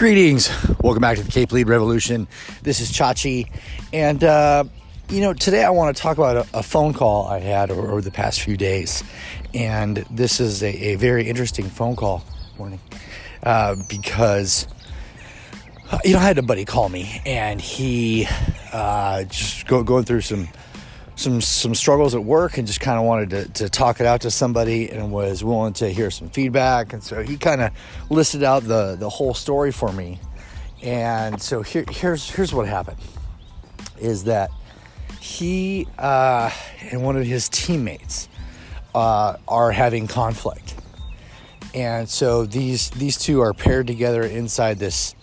Greetings. Welcome back to the Cape Lead Revolution. This is Chachi. And, uh, you know, today I want to talk about a, a phone call I had over, over, the past few days. And this is a, a very interesting phone call. Morning. Uh, because, uh, you know, I had a buddy call me and he uh, just go, going through some some some struggles at work and just kind of wanted to, to talk it out to somebody and was willing to hear some feedback. And so he kind of listed out the the whole story for me. And so here, here's here's what happened is that he uh, and one of his teammates uh, are having conflict. And so these these two are paired together inside this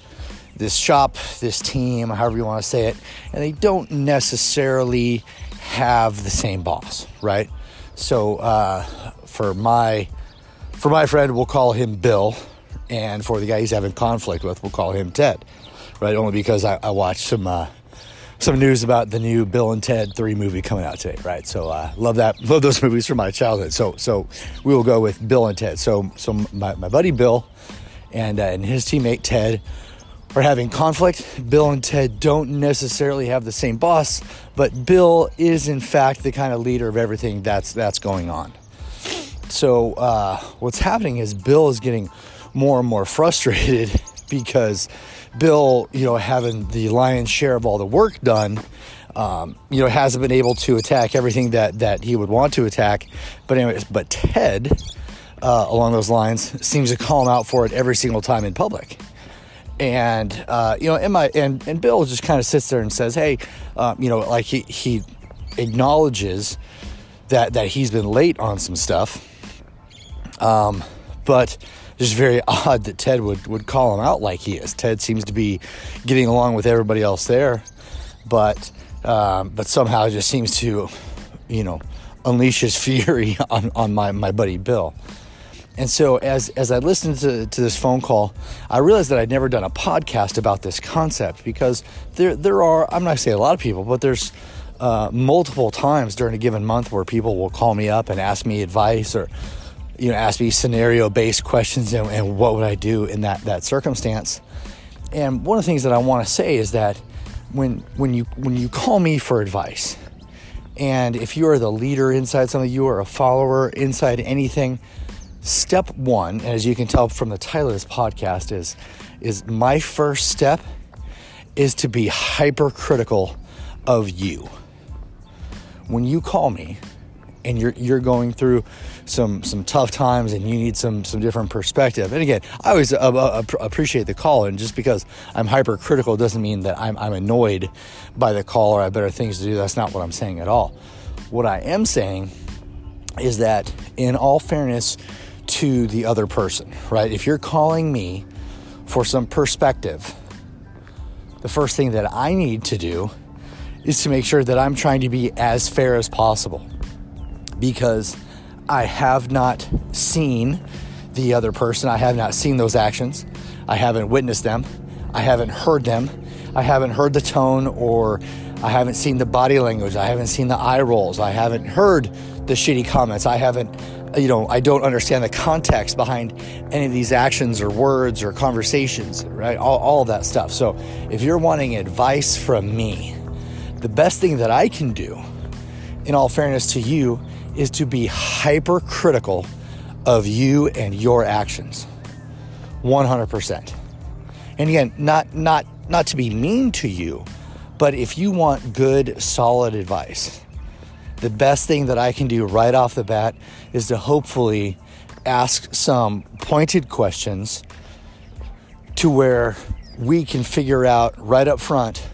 this shop this team however you want to say it and they don't necessarily have the same boss, right? So uh, for my for my friend, we'll call him Bill, and for the guy he's having conflict with, we'll call him Ted, right? Only because I, I watched some uh, some news about the new Bill and Ted Three movie coming out today, right? So uh, love that, love those movies from my childhood. So so we will go with Bill and Ted. So so my, my buddy Bill and uh, and his teammate Ted are having conflict. Bill and Ted don't necessarily have the same boss, but Bill is in fact the kind of leader of everything that's that's going on. So uh, what's happening is Bill is getting more and more frustrated because Bill, you know, having the lion's share of all the work done, um, you know, hasn't been able to attack everything that that he would want to attack. But anyways, but Ted, uh, along those lines, seems to call him out for it every single time in public and uh, you know, and my and and Bill just kind of sits there and says, "Hey, uh, you know, like he he acknowledges that that he's been late on some stuff, um, but." Just very odd that Ted would, would call him out like he is. Ted seems to be getting along with everybody else there, but um, but somehow just seems to, you know, unleash his fury on, on my, my buddy Bill. And so as as I listened to, to this phone call, I realized that I'd never done a podcast about this concept because there there are I'm not gonna say a lot of people, but there's uh, multiple times during a given month where people will call me up and ask me advice or you know ask me scenario based questions and, and what would I do in that that circumstance. And one of the things that I want to say is that when when you when you call me for advice, and if you are the leader inside something, you are a follower inside anything Step one, and as you can tell from the title of this podcast, is is my first step is to be hypercritical of you. When you call me and you're you're going through some some tough times and you need some some different perspective. And again, I always uh, uh, appreciate the call, and just because I'm hypercritical doesn't mean that I'm I'm annoyed by the call or I have better things to do. That's not what I'm saying at all. What I am saying is that, in all fairness, to the other person, right? If you're calling me for some perspective, the first thing that I need to do is to make sure that I'm trying to be as fair as possible because I have not seen the other person. I have not seen those actions. I haven't witnessed them. I haven't heard them. I haven't heard the tone or I haven't seen the body language. I haven't seen the eye rolls. I haven't heard the shitty comments. I haven't you know, I don't understand the context behind any of these actions or words or conversations, right? All, all that stuff. So if you're wanting advice from me, the best thing that I can do, in all fairness to you, is to be hypercritical of you and your actions. 100%. And again, not not not to be mean to you, but if you want good solid advice, the best thing that I can do right off the bat is to hopefully ask some pointed questions to where we can figure out right up front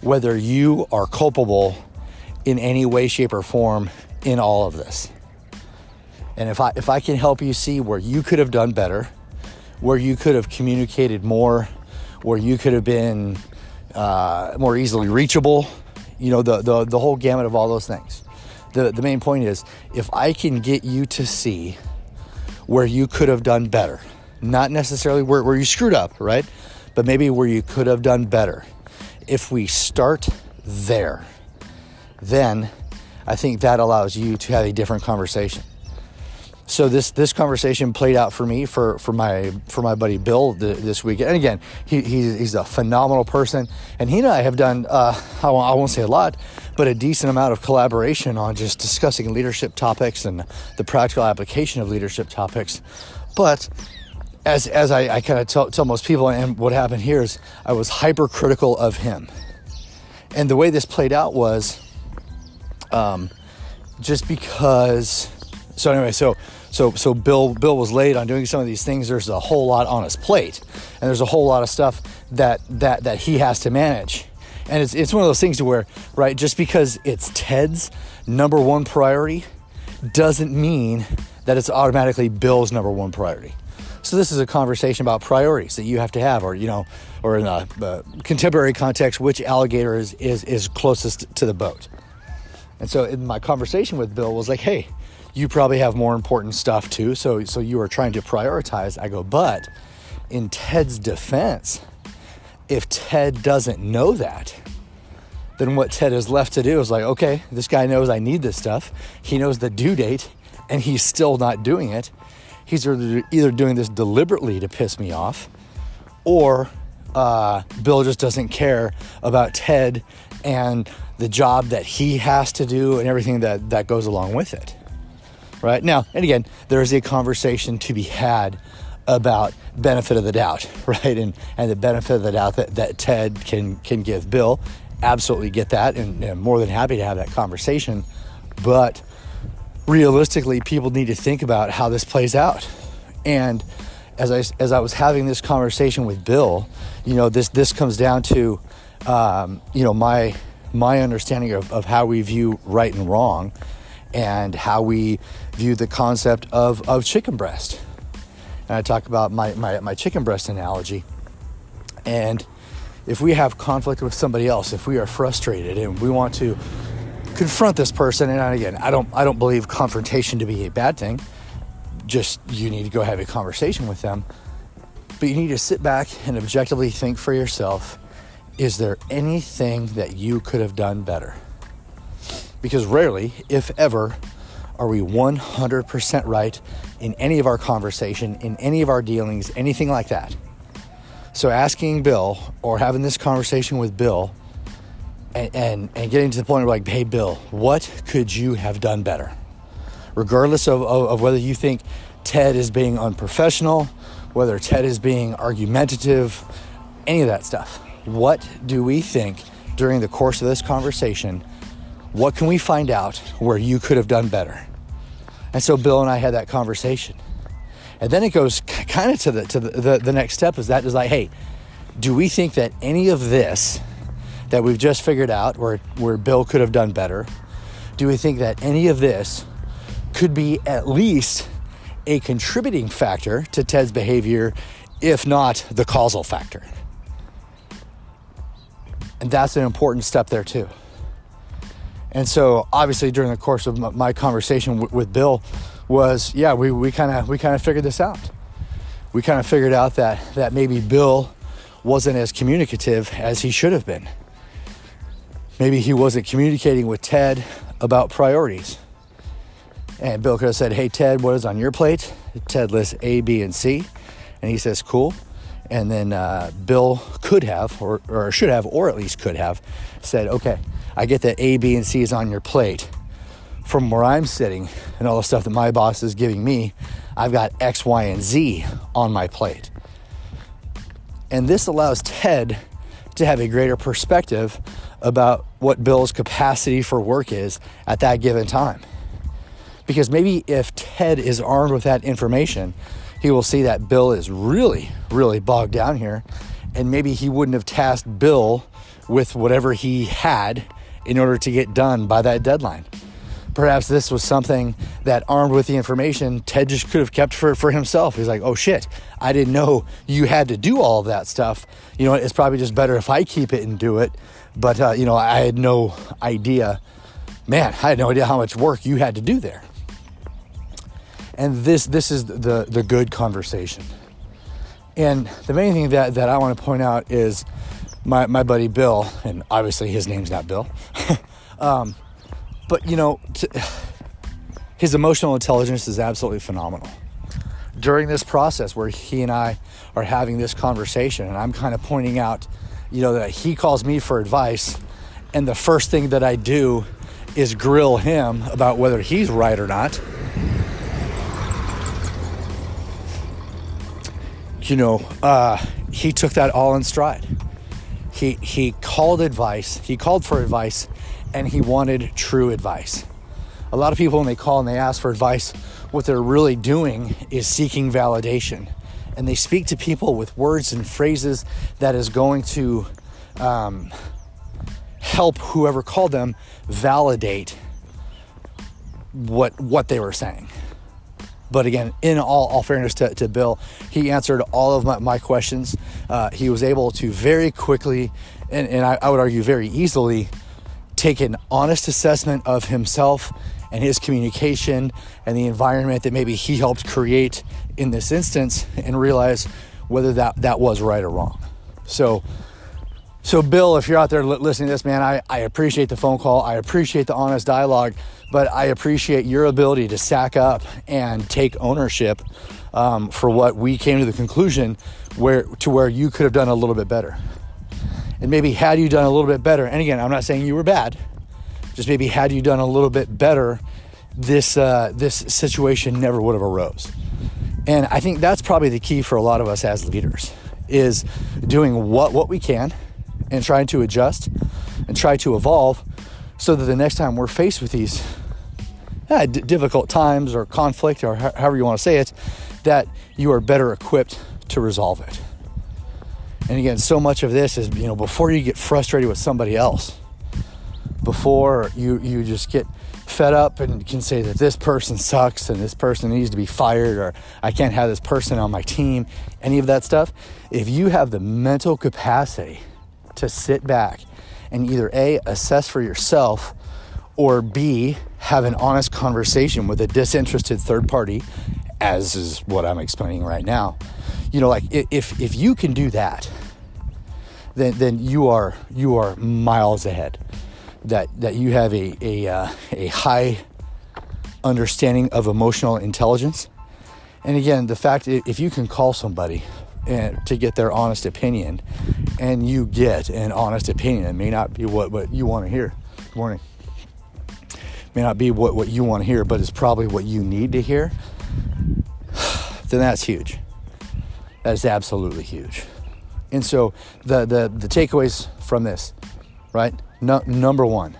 whether you are culpable in any way, shape, or form in all of this. And if I if I can help you see where you could have done better, where you could have communicated more, where you could have been uh, more easily reachable, you know, the, the the whole gamut of all those things the, the main point is if I can get you to see where you could have done better, not necessarily where, where you screwed up, right? But maybe where you could have done better. If we start there, then I think that allows you to have a different conversation. so this this conversation played out for me for for my for my buddy Bill this week. And again, he, he's, he's a phenomenal person, and he and I have done uh, I, won't, I won't say a lot, but a decent amount of collaboration on just discussing leadership topics and the practical application of leadership topics. But as as I, I kind of tell, tell most people, and what happened here is I was hypercritical of him, and the way this played out was, um, just because. So anyway, so so so Bill Bill was late on doing some of these things. There's a whole lot on his plate, and there's a whole lot of stuff that that that he has to manage. And it's it's one of those things to where right, just because it's Ted's number one priority, doesn't mean that it's automatically Bill's number one priority. So this is a conversation about priorities that you have to have, or you know, or in a, contemporary context, which alligator is, is is closest to the boat. And so in my conversation with Bill was like, hey, you probably have more important stuff too. So so you are trying to prioritize. I go, but in Ted's defense, if Ted doesn't know that, then what Ted is left to do is like, okay, this guy knows I need this stuff. He knows the due date, and he's still not doing it he's either doing this deliberately to piss me off, or uh, Bill just doesn't care about Ted and the job that he has to do and everything that, that goes along with it. Right now, and again, there is a conversation to be had about benefit of the doubt, right? And and the benefit of the doubt that, that Ted can can give Bill. Absolutely get that, and, and more than happy to have that conversation. But realistically, people need to think about how this plays out. And as I, as I was having this conversation with Bill, you know, this, this comes down to, um, you know, my, my understanding of, of how we view right and wrong and how we view the concept of, of chicken breast. And I talk about my, my, my chicken breast analogy. And if we have conflict with somebody else, if we are frustrated and we want to confront this person. And again, I don't I don't believe confrontation to be a bad thing. Just you need to go have a conversation with them. But you need to sit back and objectively think for yourself, is there anything that you could have done better? Because rarely, if ever, are we 100% right in any of our conversation, in any of our dealings, anything like that. So asking Bill or having this conversation with Bill and, and, and getting to the point where like, hey, Bill, what could you have done better? Regardless of, of, of whether you think Ted is being unprofessional, whether Ted is being argumentative, any of that stuff. What do we think during the course of this conversation? What can we find out where you could have done better? And so Bill and I had that conversation. And then it goes kind of to the to the, the, the next step is that is like, hey, do we think that any of this that we've just figured out where, where Bill could have done better? Do we think that any of this could be at least a contributing factor to Ted's behavior, if not the causal factor? And that's an important step there, too. And so, obviously, during the course of my conversation with Bill, was yeah, we we kind of we kind of figured this out. We kind of figured out that that maybe Bill wasn't as communicative as he should have been maybe he wasn't communicating with Ted about priorities. And Bill could have said, Hey, Ted, what is on your plate? Ted lists A, B, and C. And he says, Cool. And then uh, Bill could have, or, or should have, or at least could have said, Okay, I get that A, B, and C is on your plate. From where I'm sitting and all the stuff that my boss is giving me, I've got X, Y, and Z on my plate. And this allows Ted to have a greater perspective about what Bill's capacity for work is at that given time. Because maybe if Ted is armed with that information, he will see that Bill is really, really bogged down here. And maybe he wouldn't have tasked Bill with whatever he had in order to get done by that deadline. Perhaps this was something that, armed with the information, Ted just could have kept for, for himself. He's like, oh shit, I didn't know you had to do all of that stuff. You know, it's probably just better if I keep it and do it but, uh, you know, I had no idea, man, I had no idea how much work you had to do there. And this, this is the, the good conversation. And the main thing that, that I want to point out is my, my buddy Bill, and obviously his name's not Bill. um, but, you know, his emotional intelligence is absolutely phenomenal. During this process where he and I are having this conversation, and I'm kind of pointing out, you know, that he calls me for advice, and the first thing that I do is grill him about whether he's right or not. You know, uh, he took that all in stride. He he called advice. He called for advice, and he wanted true advice. A lot of people, when they call and they ask for advice, what they're really doing is seeking validation, and they speak to people with words and phrases that is going to um, help whoever called them validate what what they were saying. But again, in all, all fairness to, to Bill, he answered all of my, my questions. Uh, he was able to very quickly, and, and I, I would argue very easily, take an honest assessment of himself and his communication and the environment that maybe he helped create in this instance and realize whether that, that was right or wrong. So so, Bill, if you're out there listening to this, man, I, I appreciate the phone call. I appreciate the honest dialogue, but I appreciate your ability to sack up and take ownership um, for what we came to the conclusion where to where you could have done a little bit better. And maybe had you done a little bit better, and again, I'm not saying you were bad, just maybe had you done a little bit better, this uh, this situation never would have arose. And I think that's probably the key for a lot of us as leaders is doing what what we can and trying to adjust and try to evolve so that the next time we're faced with these uh, d- difficult times or conflict or h- however you want to say it, that you are better equipped to resolve it. And again, so much of this is, you know, before you get frustrated with somebody else, before you, you just get fed up and can say that this person sucks and this person needs to be fired or I can't have this person on my team, any of that stuff, if you have the mental capacity to sit back and either A, assess for yourself, or B, have an honest conversation with a disinterested third party, as is what I'm explaining right now. You know, like if if you can do that, then then you are you are miles ahead. That that you have a a uh, a high understanding of emotional intelligence. And again, the fact if you can call somebody and to get their honest opinion and you get an honest opinion. It may not be what, what you want to hear. Good morning. May not be what, what you want to hear but it's probably what you need to hear. Then that's huge. That is absolutely huge. And so the the, the takeaways from this right? No, number one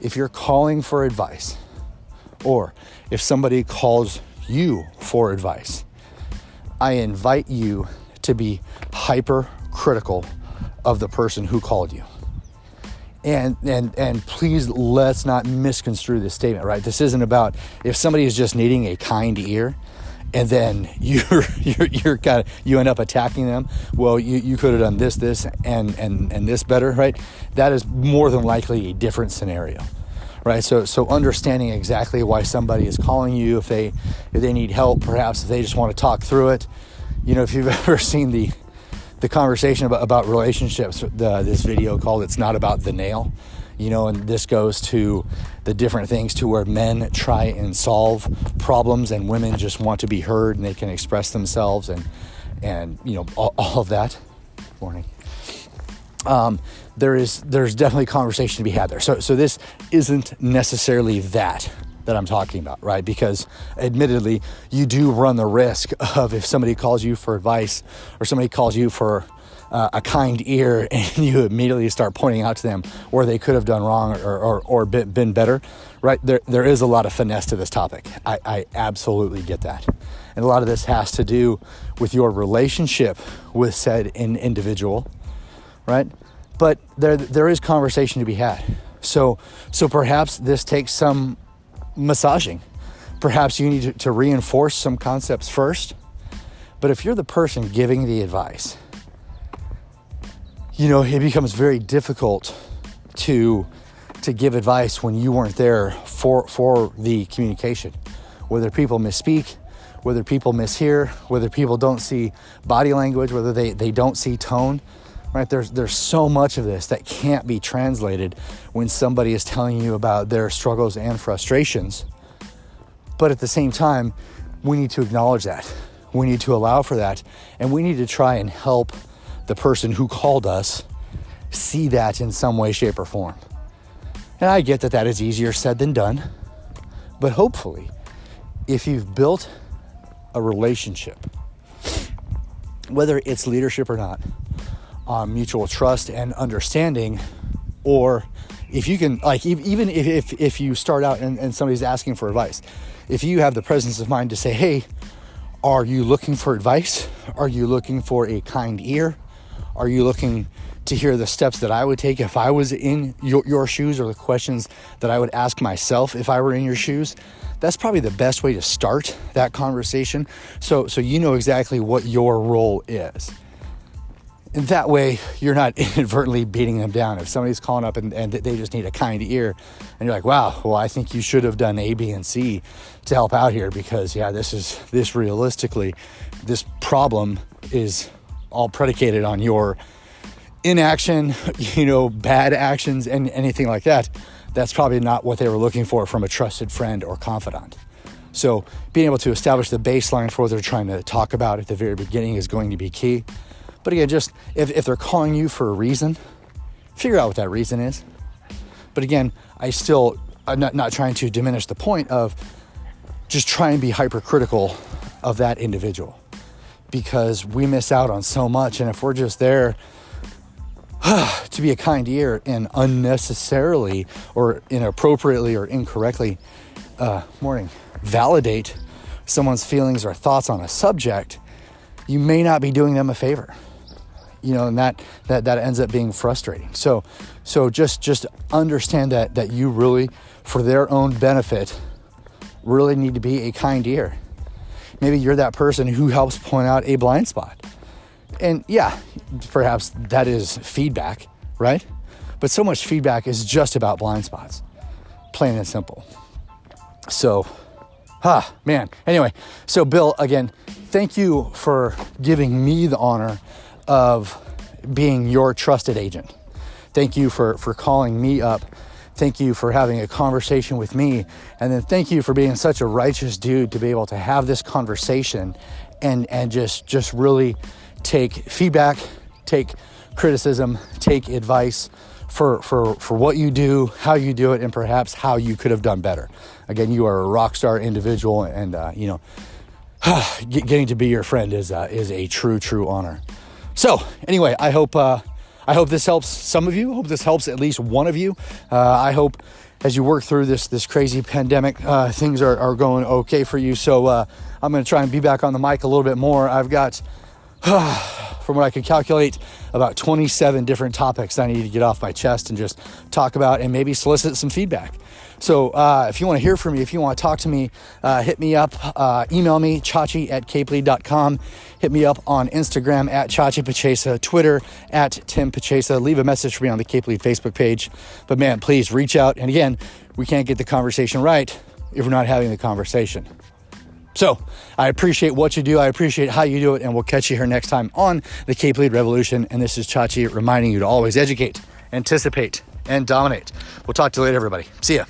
if you're calling for advice or if somebody calls you for advice I invite you to be hyper critical of the person who called you. And, and and please let's not misconstrue this statement, right? This isn't about if somebody is just needing a kind ear and then you're you're, you're kind of you end up attacking them well you, you could have done this this and and and this better right that is more than likely a different scenario right so so understanding exactly why somebody is calling you if they if they need help perhaps if they just want to talk through it you know if you've ever seen the the conversation about, about relationships the, this video called it's not about the nail you know and this goes to the different things to where men try and solve problems and women just want to be heard and they can express themselves and and you know all, all of that. Morning um, there is there's definitely conversation to be had there. So so this isn't necessarily that that I'm talking about, right? Because admittedly, you do run the risk of if somebody calls you for advice or somebody calls you for uh, a kind ear and you immediately start pointing out to them where they could have done wrong or, or, or been, better, right? There, there is a lot of finesse to this topic. I, I absolutely get that. And a lot of this has to do with your relationship with said in individual, right? but there there is conversation to be had. So so perhaps this takes some massaging. Perhaps you need to, to reinforce some concepts first. But if you're the person giving the advice, you know, it becomes very difficult to to give advice when you weren't there for for the communication. Whether people misspeak, whether people mishear, whether people don't see body language, whether they, they don't see tone right there's there's so much of this that can't be translated when somebody is telling you about their struggles and frustrations But at the same time, we need to acknowledge that. We need to allow for that. And we need to try and help the person who called us see that in some way, shape, or form. And I get that that is easier said than done. But hopefully, if you've built a relationship, whether it's leadership or not, um, mutual trust and understanding, or if you can, like, even if, if, if you start out and, and somebody's asking for advice, if you have the presence of mind to say, hey, are you looking for advice? Are you looking for a kind ear? Are you looking to hear the steps that I would take if I was in your, your, shoes or the questions that I would ask myself if I were in your shoes? That's probably the best way to start that conversation. So, so you know exactly what your role is. That way, you're not inadvertently beating them down. If somebody's calling up and, and they just need a kind ear, and you're like, "Wow, well, I think you should have done A, B, and C to help out here because, yeah, this is this realistically, this problem is all predicated on your inaction, you know, bad actions, and anything like that, that's probably not what they were looking for from a trusted friend or confidant. So, being able to establish the baseline for what they're trying to talk about at the very beginning is going to be key. But again, just if, if they're calling you for a reason, figure out what that reason is. But again, I still, I'm not, not trying to diminish the point of just try and be hypercritical of that individual because we miss out on so much. And if we're just there to be a kind ear and unnecessarily or inappropriately or incorrectly, uh, morning, validate someone's feelings or thoughts on a subject, you may not be doing them a favor. You know, and that that that ends up being frustrating. So, so just just understand that that you really, for their own benefit, really need to be a kind ear Maybe you're that person who helps point out a blind spot. And yeah, perhaps that is feedback, right? But so much feedback is just about blind spots, plain and simple. So, ah, man. Anyway, so Bill, again, thank you for giving me the honor of being your trusted agent. Thank you for, for calling me up Thank you for having a conversation with me. And then thank you for being such a righteous dude to be able to have this conversation and, and just, just really take feedback, take criticism, take advice for, for, for what you do, how you do it, and perhaps how you could have done better. Again, you are a rock star individual, and uh, you know, getting to be your friend is, uh, is a true, true honor. So, anyway, I hope uh, I hope this helps some of you. I hope this helps at least one of you. Uh, I hope as you work through this this crazy pandemic, uh, things are, are going okay for you. So uh, I'm going to try and be back on the mic a little bit more. I've got, from what I could calculate, about 27 different topics that I need to get off my chest and just talk about and maybe solicit some feedback. So uh, if you want to hear from me, if you want to talk to me, uh, hit me up, uh, email me, chachi at capelead.com. Hit me up on Instagram at Chachi Pachesa, Twitter at Tim Pachesa. Leave a message for me on the Cape Lead Facebook page. But man, please reach out. And again, we can't get the conversation right if we're not having the conversation. So I appreciate what you do. I appreciate how you do it. And we'll catch you here next time on the Cape Lead Revolution. And this is Chachi reminding you to always educate, anticipate, and dominate. We'll talk to you later, everybody. See ya.